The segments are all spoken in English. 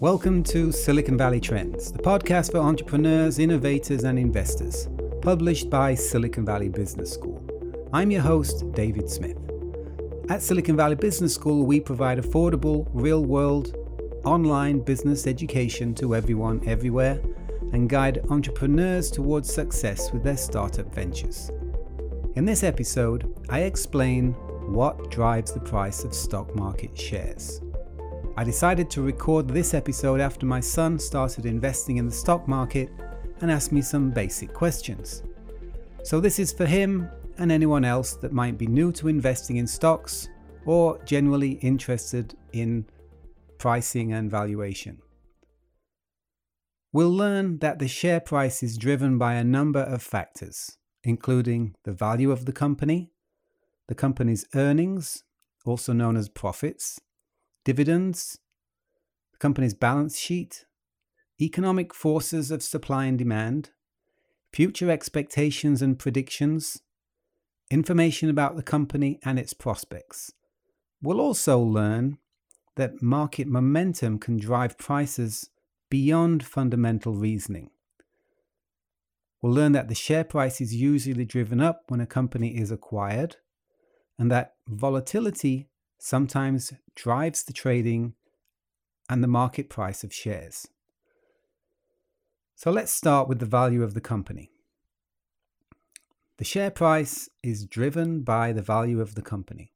Welcome to Silicon Valley Trends, the podcast for entrepreneurs, innovators, and investors, published by Silicon Valley Business School. I'm your host, David Smith. At Silicon Valley Business School, we provide affordable, real world, online business education to everyone, everywhere, and guide entrepreneurs towards success with their startup ventures. In this episode, I explain what drives the price of stock market shares. I decided to record this episode after my son started investing in the stock market and asked me some basic questions. So, this is for him and anyone else that might be new to investing in stocks or generally interested in pricing and valuation. We'll learn that the share price is driven by a number of factors, including the value of the company, the company's earnings, also known as profits, dividends, the company's balance sheet, economic forces of supply and demand, future expectations and predictions, information about the company and its prospects. We'll also learn that market momentum can drive prices beyond fundamental reasoning. We'll learn that the share price is usually driven up when a company is acquired, and that volatility sometimes drives the trading and the market price of shares. So let's start with the value of the company. The share price is driven by the value of the company.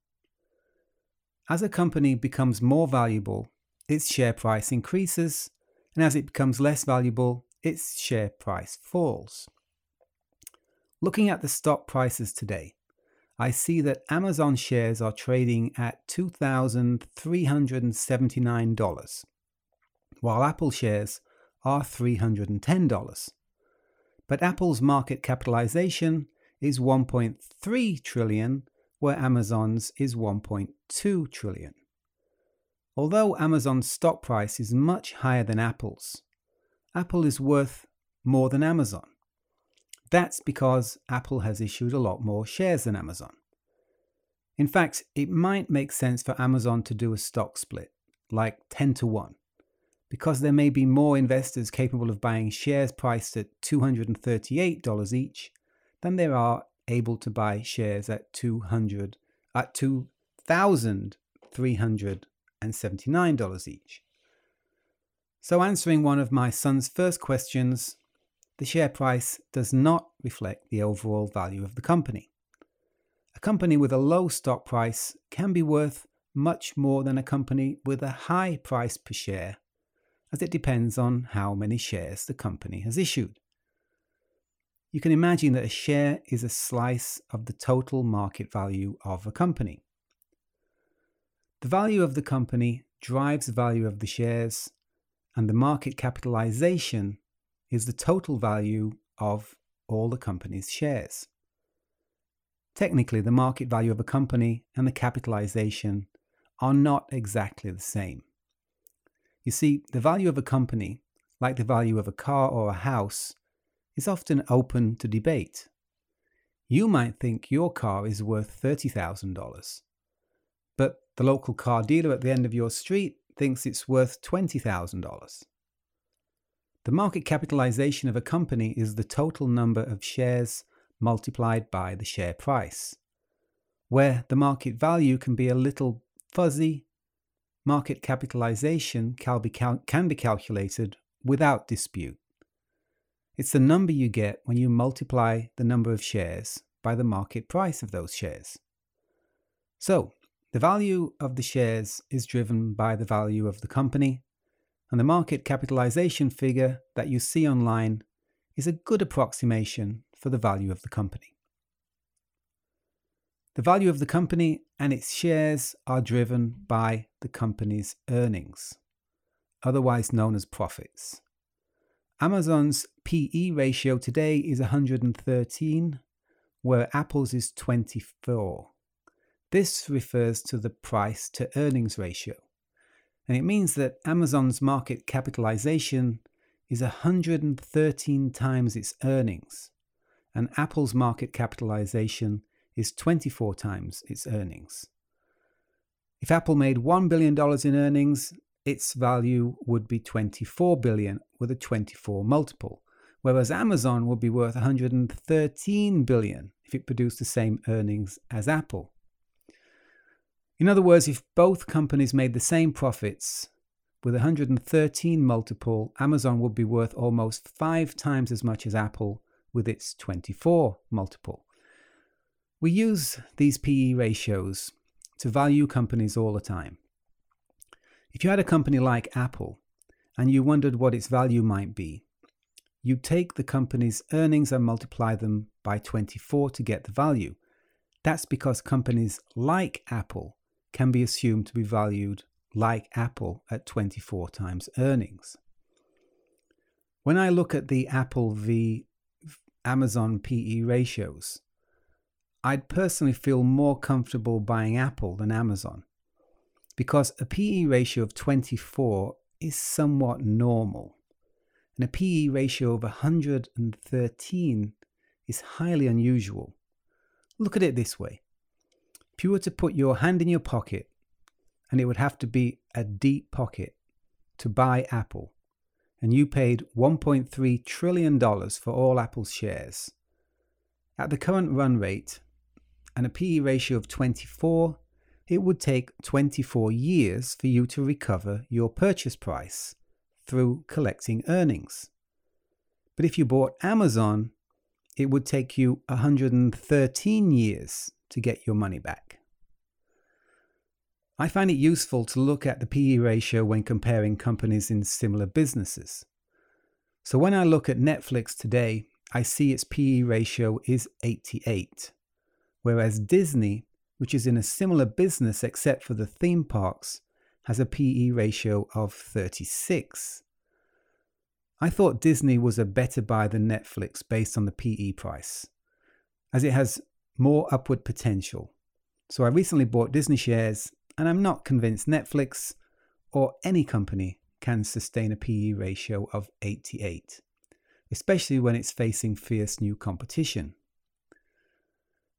As a company becomes more valuable, its share price increases, and as it becomes less valuable, its share price falls. Looking at the stock prices today, I see that Amazon shares are trading at $2,379, while Apple shares are $310. But Apple's market capitalization is 1.3 trillion, where Amazon's is 1.2 trillion. Although Amazon's stock price is much higher than Apple's, Apple is worth more than Amazon. That's because Apple has issued a lot more shares than Amazon. In fact, it might make sense for Amazon to do a stock split, like 10 to 1, because there may be more investors capable of buying shares priced at $238 each than there are able to buy shares at 200 at $2,379 each. So answering one of my son's first questions, the share price does not reflect the overall value of the company. A company with a low stock price can be worth much more than a company with a high price per share, as it depends on how many shares the company has issued. You can imagine that a share is a slice of the total market value of a company. The value of the company drives the value of the shares, and the market capitalization is the total value of all the company's shares. Technically, the market value of a company and the capitalization are not exactly the same. You see, the value of a company, like the value of a car or a house, is often open to debate. You might think your car is worth $30,000, but the local car dealer at the end of your street thinks it's worth $20,000. The market capitalization of a company is the total number of shares multiplied by the share price. Where the market value can be a little fuzzy, market capitalization can be, cal- can be calculated without dispute. It's the number you get when you multiply the number of shares by the market price of those shares. So, the value of the shares is driven by the value of the company and the market capitalization figure that you see online is a good approximation for the value of the company. The value of the company and its shares are driven by the company's earnings, otherwise known as profits. Amazon's PE ratio today is 113, where Apple's is 24. This refers to the price to earnings ratio. And it means that Amazon's market capitalization is 113 times its earnings, and Apple's market capitalization is 24 times its earnings. If Apple made $1 billion in earnings, its value would be 24 billion with a 24 multiple, whereas Amazon would be worth 113 billion if it produced the same earnings as Apple. In other words, if both companies made the same profits with 113 multiple, Amazon would be worth almost five times as much as Apple with its 24 multiple. We use these PE ratios to value companies all the time. If you had a company like Apple and you wondered what its value might be, you take the company's earnings and multiply them by 24 to get the value. That's because companies like Apple can be assumed to be valued like Apple at 24 times earnings. When I look at the Apple v Amazon PE ratios, I'd personally feel more comfortable buying Apple than Amazon because a PE ratio of 24 is somewhat normal, and a PE ratio of 113 is highly unusual. Look at it this way if you were to put your hand in your pocket, and it would have to be a deep pocket to buy Apple, and you paid $1.3 trillion for all Apple's shares. At the current run rate and a PE ratio of 24, it would take 24 years for you to recover your purchase price through collecting earnings. But if you bought Amazon, it would take you 113 years to get your money back. I find it useful to look at the PE ratio when comparing companies in similar businesses. So when I look at Netflix today, I see its PE ratio is 88, whereas Disney which is in a similar business except for the theme parks, has a PE ratio of 36. I thought Disney was a better buy than Netflix based on the PE price, as it has more upward potential. So I recently bought Disney shares, and I'm not convinced Netflix or any company can sustain a PE ratio of 88, especially when it's facing fierce new competition.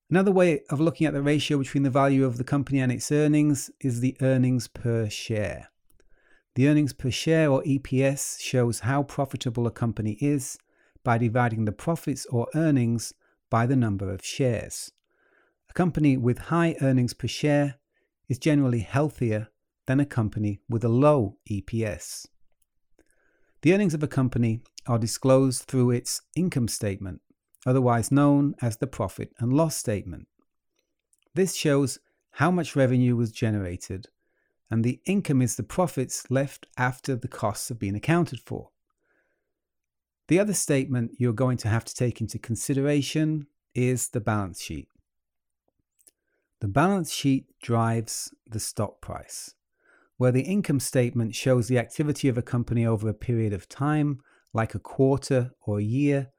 Another way of looking at the ratio between the value of the company and its earnings is the earnings per share. The earnings per share or EPS shows how profitable a company is by dividing the profits or earnings by the number of shares. A company with high earnings per share is generally healthier than a company with a low EPS. The earnings of a company are disclosed through its income statement, otherwise known as the profit and loss statement. This shows how much revenue was generated, and the income is the profits left after the costs have been accounted for. The other statement you're going to have to take into consideration is the balance sheet. The balance sheet drives the stock price, where the income statement shows the activity of a company over a period of time, like a quarter or a year,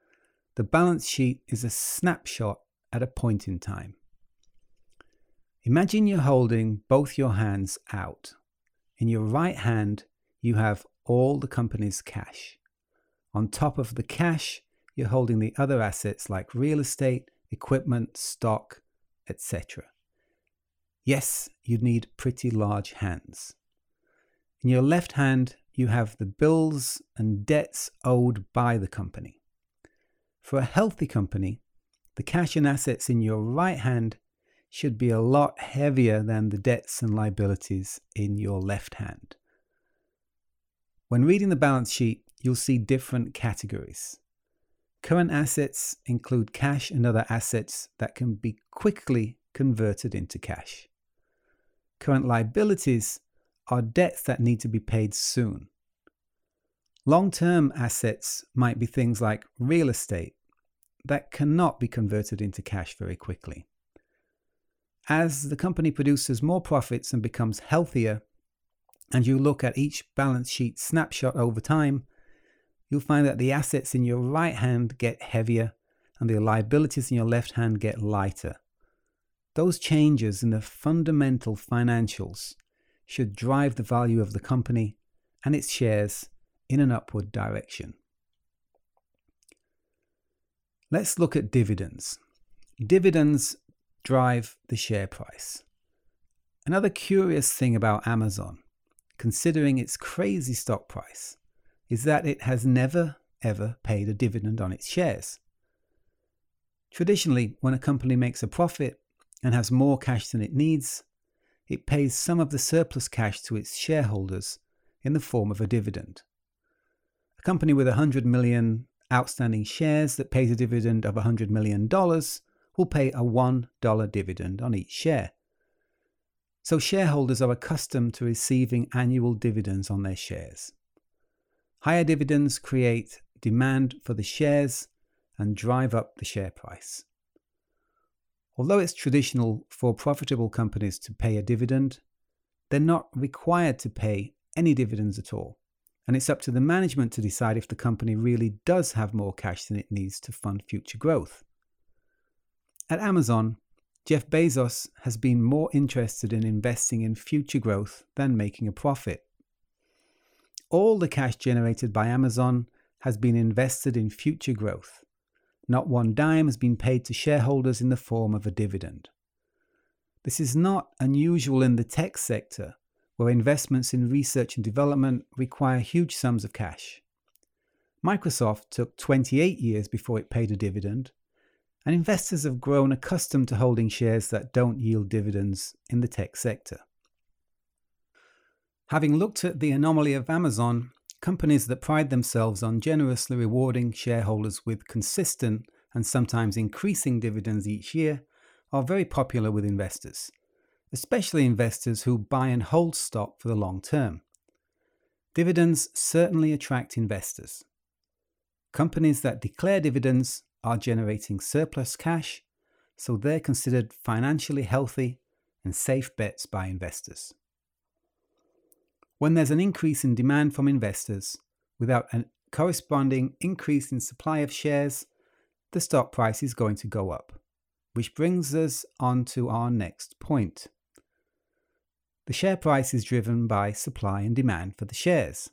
the balance sheet is a snapshot at a point in time. Imagine you're holding both your hands out. In your right hand, you have all the company's cash. On top of the cash, you're holding the other assets like real estate, equipment, stock, etc. Yes, you'd need pretty large hands. In your left hand, you have the bills and debts owed by the company. For a healthy company, the cash and assets in your right hand should be a lot heavier than the debts and liabilities in your left hand. When reading the balance sheet, you'll see different categories. Current assets include cash and other assets that can be quickly converted into cash. Current liabilities are debts that need to be paid soon. Long term assets might be things like real estate that cannot be converted into cash very quickly. As the company produces more profits and becomes healthier, and you look at each balance sheet snapshot over time, you'll find that the assets in your right hand get heavier and the liabilities in your left hand get lighter. Those changes in the fundamental financials should drive the value of the company and its shares in an upward direction. Let's look at dividends. Dividends drive the share price. Another curious thing about Amazon considering its crazy stock price, is that it has never, ever paid a dividend on its shares. Traditionally, when a company makes a profit and has more cash than it needs, it pays some of the surplus cash to its shareholders in the form of a dividend. A company with 100 million outstanding shares that pays a dividend of $100 million will pay a $1 dividend on each share. So shareholders are accustomed to receiving annual dividends on their shares. Higher dividends create demand for the shares and drive up the share price. Although it's traditional for profitable companies to pay a dividend, they're not required to pay any dividends at all. And it's up to the management to decide if the company really does have more cash than it needs to fund future growth. At Amazon, Jeff Bezos has been more interested in investing in future growth than making a profit. All the cash generated by Amazon has been invested in future growth. Not one dime has been paid to shareholders in the form of a dividend. This is not unusual in the tech sector, where investments in research and development require huge sums of cash. Microsoft took 28 years before it paid a dividend, and investors have grown accustomed to holding shares that don't yield dividends in the tech sector. Having looked at the anomaly of Amazon, companies that pride themselves on generously rewarding shareholders with consistent and sometimes increasing dividends each year are very popular with investors, especially investors who buy and hold stock for the long term. Dividends certainly attract investors. Companies that declare dividends are generating surplus cash, so they're considered financially healthy and safe bets by investors. When there's an increase in demand from investors without a corresponding increase in supply of shares, the stock price is going to go up, which brings us on to our next point. The share price is driven by supply and demand for the shares.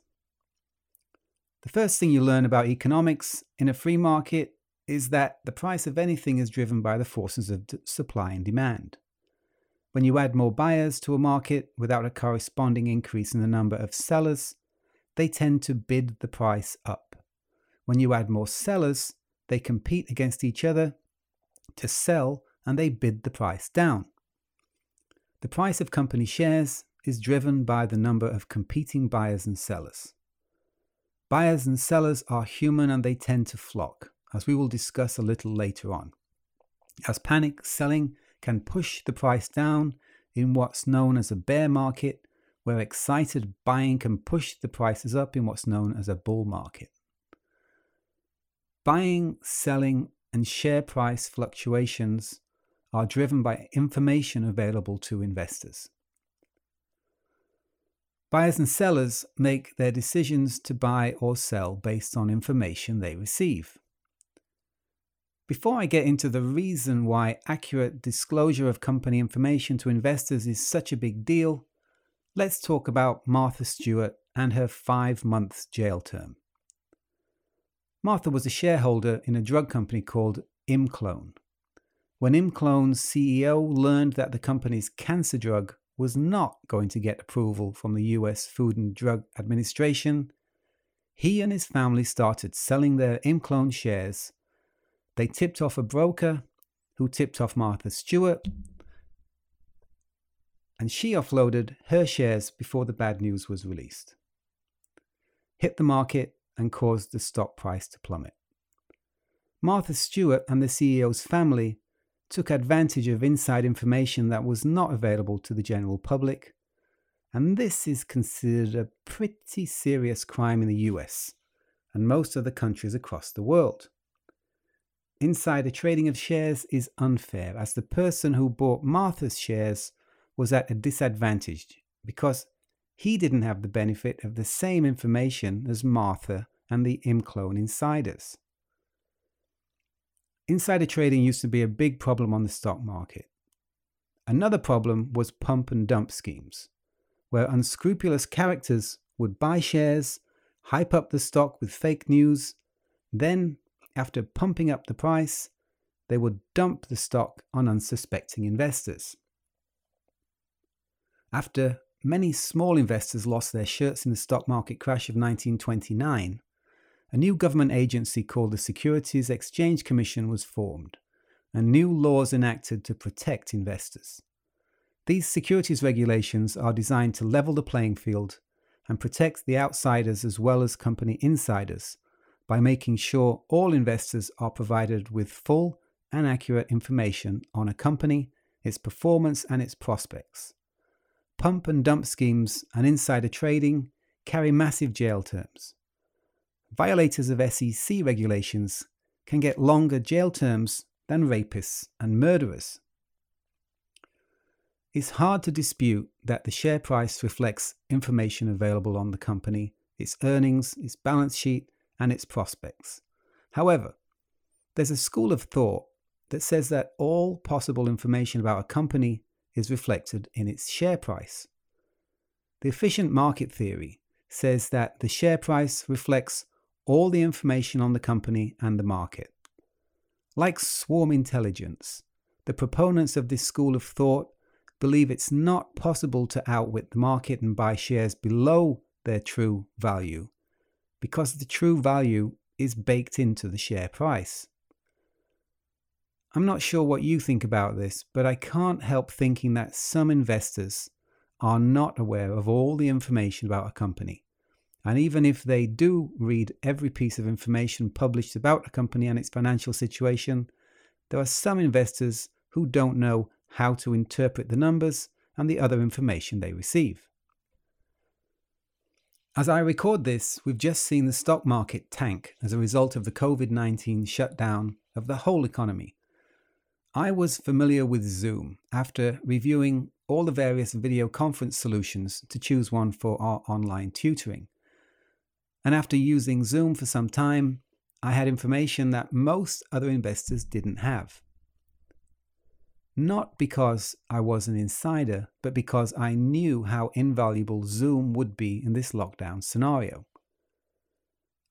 The first thing you learn about economics in a free market is that the price of anything is driven by the forces of supply and demand. When you add more buyers to a market without a corresponding increase in the number of sellers, they tend to bid the price up. When you add more sellers, they compete against each other to sell and they bid the price down. The price of company shares is driven by the number of competing buyers and sellers. Buyers and sellers are human and they tend to flock as we will discuss a little later on. As panic selling can push the price down in what's known as a bear market, where excited buying can push the prices up in what's known as a bull market. Buying, selling, and share price fluctuations are driven by information available to investors. Buyers and sellers make their decisions to buy or sell based on information they receive. Before I get into the reason why accurate disclosure of company information to investors is such a big deal, let's talk about Martha Stewart and her five months jail term. Martha was a shareholder in a drug company called Imclone. When Imclone's CEO learned that the company's cancer drug was not going to get approval from the US Food and Drug Administration, he and his family started selling their Imclone shares they tipped off a broker who tipped off Martha Stewart, and she offloaded her shares before the bad news was released. Hit the market and caused the stock price to plummet. Martha Stewart and the CEO's family took advantage of inside information that was not available to the general public, and this is considered a pretty serious crime in the US and most other countries across the world. Insider trading of shares is unfair, as the person who bought Martha's shares was at a disadvantage because he didn't have the benefit of the same information as Martha and the Imclone insiders. Insider trading used to be a big problem on the stock market. Another problem was pump and dump schemes, where unscrupulous characters would buy shares, hype up the stock with fake news, then after pumping up the price, they would dump the stock on unsuspecting investors. After many small investors lost their shirts in the stock market crash of 1929, a new government agency called the Securities Exchange Commission was formed, and new laws enacted to protect investors. These securities regulations are designed to level the playing field and protect the outsiders as well as company insiders by making sure all investors are provided with full and accurate information on a company, its performance, and its prospects. Pump and dump schemes and insider trading carry massive jail terms. Violators of SEC regulations can get longer jail terms than rapists and murderers. It's hard to dispute that the share price reflects information available on the company, its earnings, its balance sheet, and its prospects. However, there's a school of thought that says that all possible information about a company is reflected in its share price. The efficient market theory says that the share price reflects all the information on the company and the market. Like swarm intelligence, the proponents of this school of thought believe it's not possible to outwit the market and buy shares below their true value because the true value is baked into the share price. I'm not sure what you think about this, but I can't help thinking that some investors are not aware of all the information about a company. And even if they do read every piece of information published about a company and its financial situation, there are some investors who don't know how to interpret the numbers and the other information they receive. As I record this, we've just seen the stock market tank as a result of the COVID 19 shutdown of the whole economy. I was familiar with Zoom after reviewing all the various video conference solutions to choose one for our online tutoring. And after using Zoom for some time, I had information that most other investors didn't have. Not because I was an insider, but because I knew how invaluable Zoom would be in this lockdown scenario.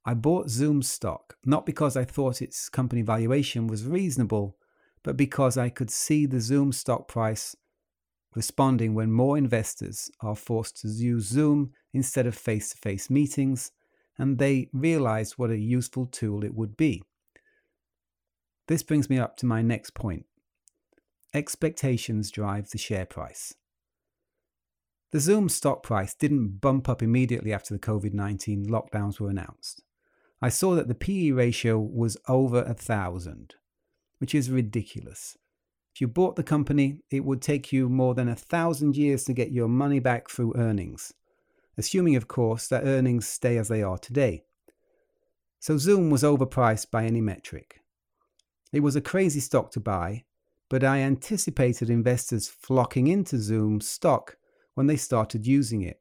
I bought Zoom stock not because I thought its company valuation was reasonable, but because I could see the Zoom stock price responding when more investors are forced to use Zoom instead of face to face meetings, and they realized what a useful tool it would be. This brings me up to my next point expectations drive the share price. The Zoom stock price didn't bump up immediately after the COVID 19 lockdowns were announced. I saw that the PE ratio was over a thousand which is ridiculous. If you bought the company, it would take you more than a thousand years to get your money back through earnings, assuming, of course, that earnings stay as they are today. So Zoom was overpriced by any metric. It was a crazy stock to buy, but I anticipated investors flocking into Zoom stock when they started using it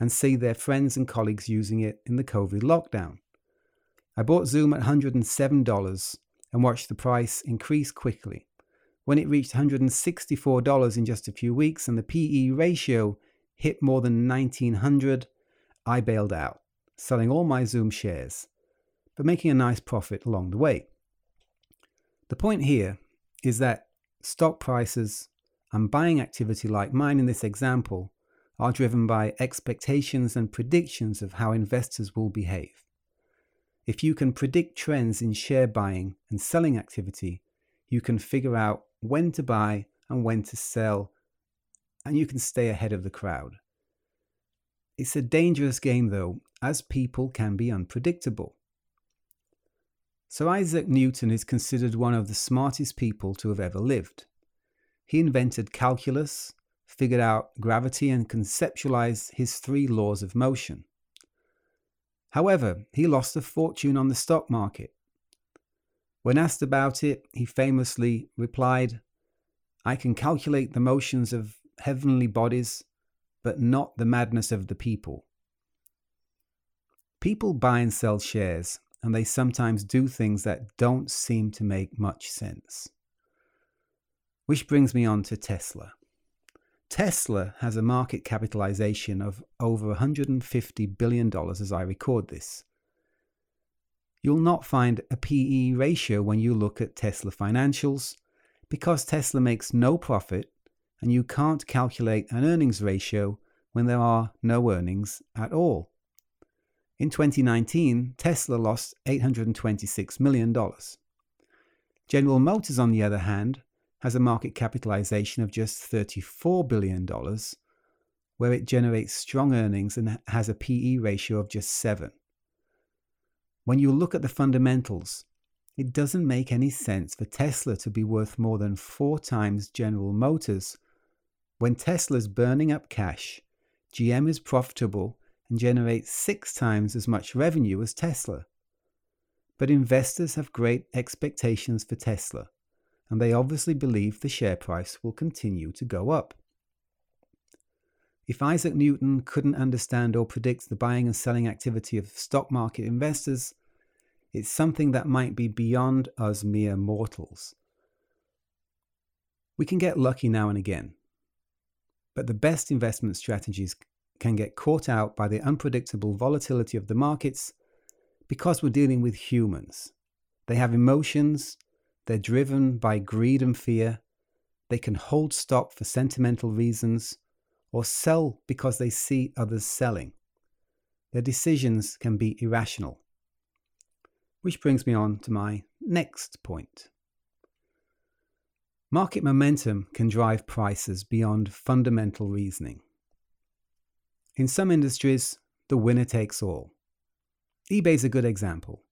and see their friends and colleagues using it in the COVID lockdown. I bought Zoom at $107 and watched the price increase quickly. When it reached $164 in just a few weeks and the PE ratio hit more than 1900, I bailed out, selling all my Zoom shares, but making a nice profit along the way. The point here is that stock prices and buying activity like mine in this example are driven by expectations and predictions of how investors will behave. If you can predict trends in share buying and selling activity, you can figure out when to buy and when to sell, and you can stay ahead of the crowd. It's a dangerous game, though, as people can be unpredictable. Sir Isaac Newton is considered one of the smartest people to have ever lived. He invented calculus, figured out gravity, and conceptualized his three laws of motion. However, he lost a fortune on the stock market. When asked about it, he famously replied, I can calculate the motions of heavenly bodies, but not the madness of the people. People buy and sell shares, and they sometimes do things that don't seem to make much sense. Which brings me on to Tesla. Tesla has a market capitalization of over $150 billion as I record this. You'll not find a PE ratio when you look at Tesla financials because Tesla makes no profit and you can't calculate an earnings ratio when there are no earnings at all. In 2019, Tesla lost $826 million. General Motors, on the other hand, has a market capitalization of just $34 billion, where it generates strong earnings and has a PE ratio of just 7. When you look at the fundamentals, it doesn't make any sense for Tesla to be worth more than four times General Motors when Tesla's burning up cash, GM is profitable and generates six times as much revenue as Tesla. But investors have great expectations for Tesla, and they obviously believe the share price will continue to go up. If Isaac Newton couldn't understand or predict the buying and selling activity of stock market investors, it's something that might be beyond us mere mortals. We can get lucky now and again, but the best investment strategies can get caught out by the unpredictable volatility of the markets because we're dealing with humans. They have emotions, they're driven by greed and fear, they can hold stock for sentimental reasons or sell because they see others selling. Their decisions can be irrational. Which brings me on to my next point. Market momentum can drive prices beyond fundamental reasoning. In some industries, the winner takes all. eBay is a good example.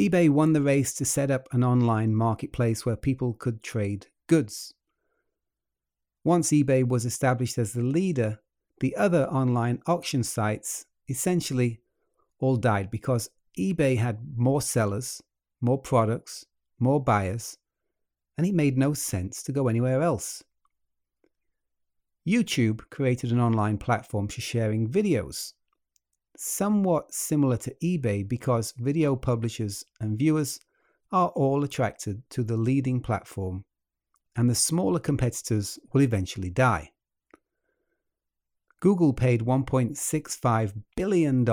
eBay won the race to set up an online marketplace where people could trade goods. Once eBay was established as the leader, the other online auction sites essentially all died because eBay had more sellers, more products, more buyers, and it made no sense to go anywhere else. YouTube created an online platform for sharing videos, somewhat similar to eBay because video publishers and viewers are all attracted to the leading platform, and the smaller competitors will eventually die. Google paid $1.65 billion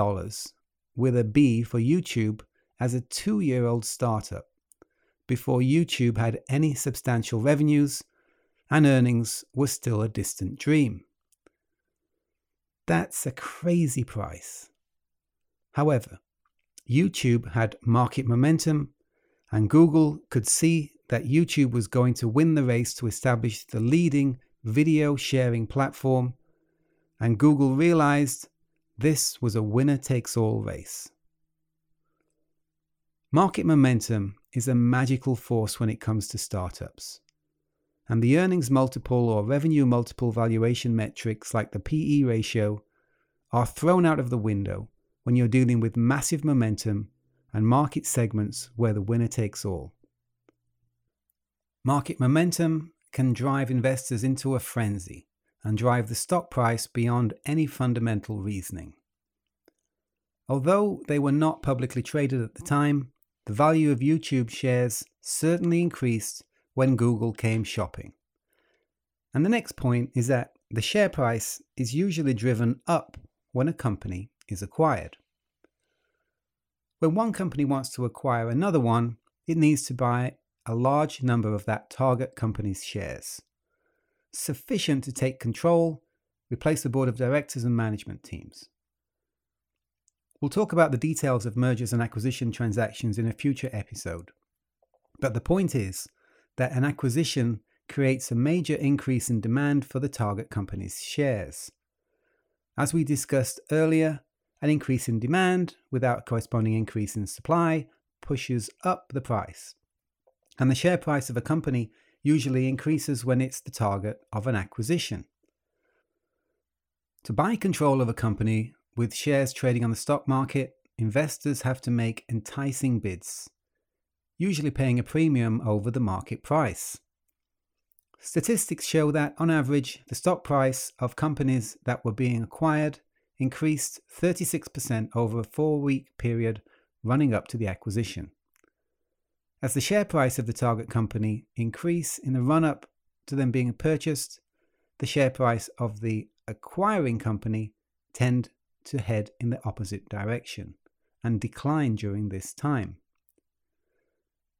with a B for YouTube as a two year old startup before YouTube had any substantial revenues and earnings were still a distant dream. That's a crazy price. However, YouTube had market momentum, and Google could see that YouTube was going to win the race to establish the leading video sharing platform, and Google realized this was a winner takes all race. Market momentum is a magical force when it comes to startups. And the earnings multiple or revenue multiple valuation metrics like the PE ratio are thrown out of the window when you're dealing with massive momentum and market segments where the winner takes all. Market momentum can drive investors into a frenzy and drive the stock price beyond any fundamental reasoning. Although they were not publicly traded at the time, the value of YouTube shares certainly increased when Google came shopping. And the next point is that the share price is usually driven up when a company is acquired. When one company wants to acquire another one, it needs to buy a large number of that target company's shares, sufficient to take control, replace the board of directors and management teams. We'll talk about the details of mergers and acquisition transactions in a future episode. But the point is that an acquisition creates a major increase in demand for the target company's shares. As we discussed earlier, an increase in demand without a corresponding increase in supply pushes up the price. And the share price of a company usually increases when it's the target of an acquisition. To buy control of a company with shares trading on the stock market, investors have to make enticing bids, usually paying a premium over the market price. Statistics show that, on average, the stock price of companies that were being acquired increased 36% over a four week period running up to the acquisition. As the share price of the target company increase in the run up to them being purchased, the share price of the acquiring company tend to head in the opposite direction and decline during this time.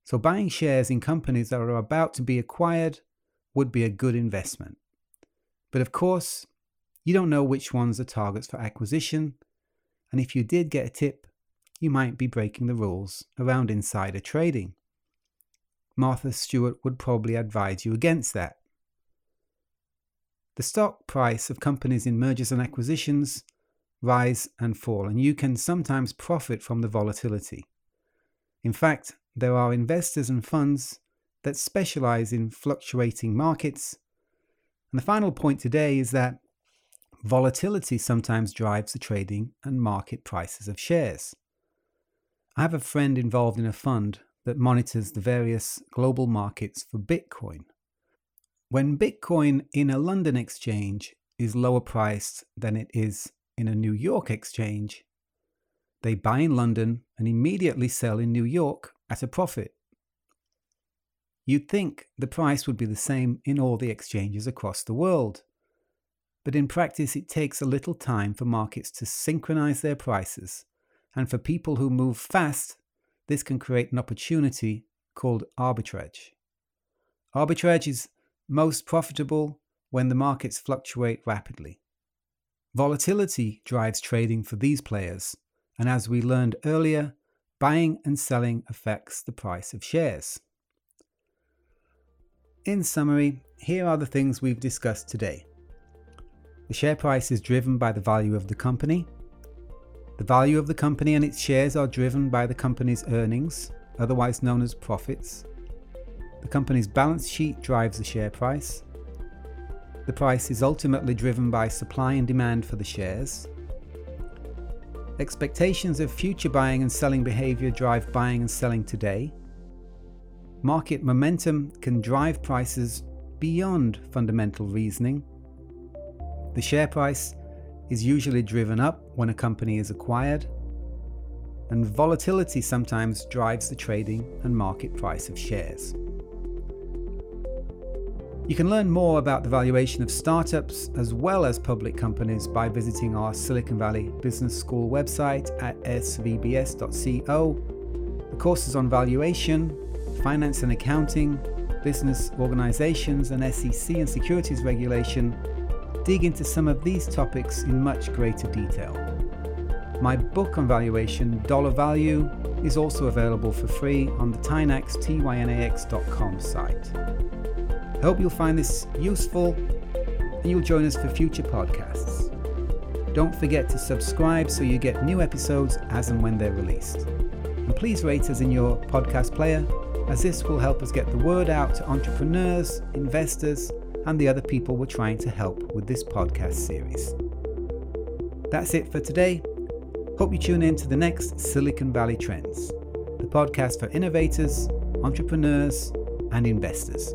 So, buying shares in companies that are about to be acquired would be a good investment. But of course, You don't know which ones are targets for acquisition, and if you did get a tip, you might be breaking the rules around insider trading. Martha Stewart would probably advise you against that. The stock price of companies in mergers and acquisitions rise and fall, and you can sometimes profit from the volatility. In fact, there are investors and funds that specialize in fluctuating markets. And the final point today is that volatility sometimes drives the trading and market prices of shares. I have a friend involved in a fund that monitors the various global markets for Bitcoin. When Bitcoin in a London exchange is lower priced than it is in a New York exchange, they buy in London and immediately sell in New York at a profit. You'd think the price would be the same in all the exchanges across the world. But in practice, it takes a little time for markets to synchronize their prices, and for people who move fast, this can create an opportunity called arbitrage. Arbitrage is most profitable when the markets fluctuate rapidly. Volatility drives trading for these players, and as we learned earlier, buying and selling affects the price of shares. In summary, here are the things we've discussed today. The share price is driven by the value of the company. The value of the company and its shares are driven by the company's earnings, otherwise known as profits. The company's balance sheet drives the share price. The price is ultimately driven by supply and demand for the shares. Expectations of future buying and selling behavior drive buying and selling today. Market momentum can drive prices beyond fundamental reasoning. The share price is usually driven up when a company is acquired, and volatility sometimes drives the trading and market price of shares. You can learn more about the valuation of startups as well as public companies by visiting our Silicon Valley Business School website at svbs.co. The courses on valuation, finance and accounting, business organizations, and SEC and securities regulation dig into some of these topics in much greater detail. My book on valuation, Dollar Value, is also available for free on the Tynax, tynax.com site. Hope you'll find this useful and you'll join us for future podcasts. Don't forget to subscribe so you get new episodes as and when they're released. And please rate us in your podcast player as this will help us get the word out to entrepreneurs, investors, and the other people we're trying to help with this podcast series. That's it for today. Hope you tune in to the next Silicon Valley Trends, the podcast for innovators, entrepreneurs, and investors.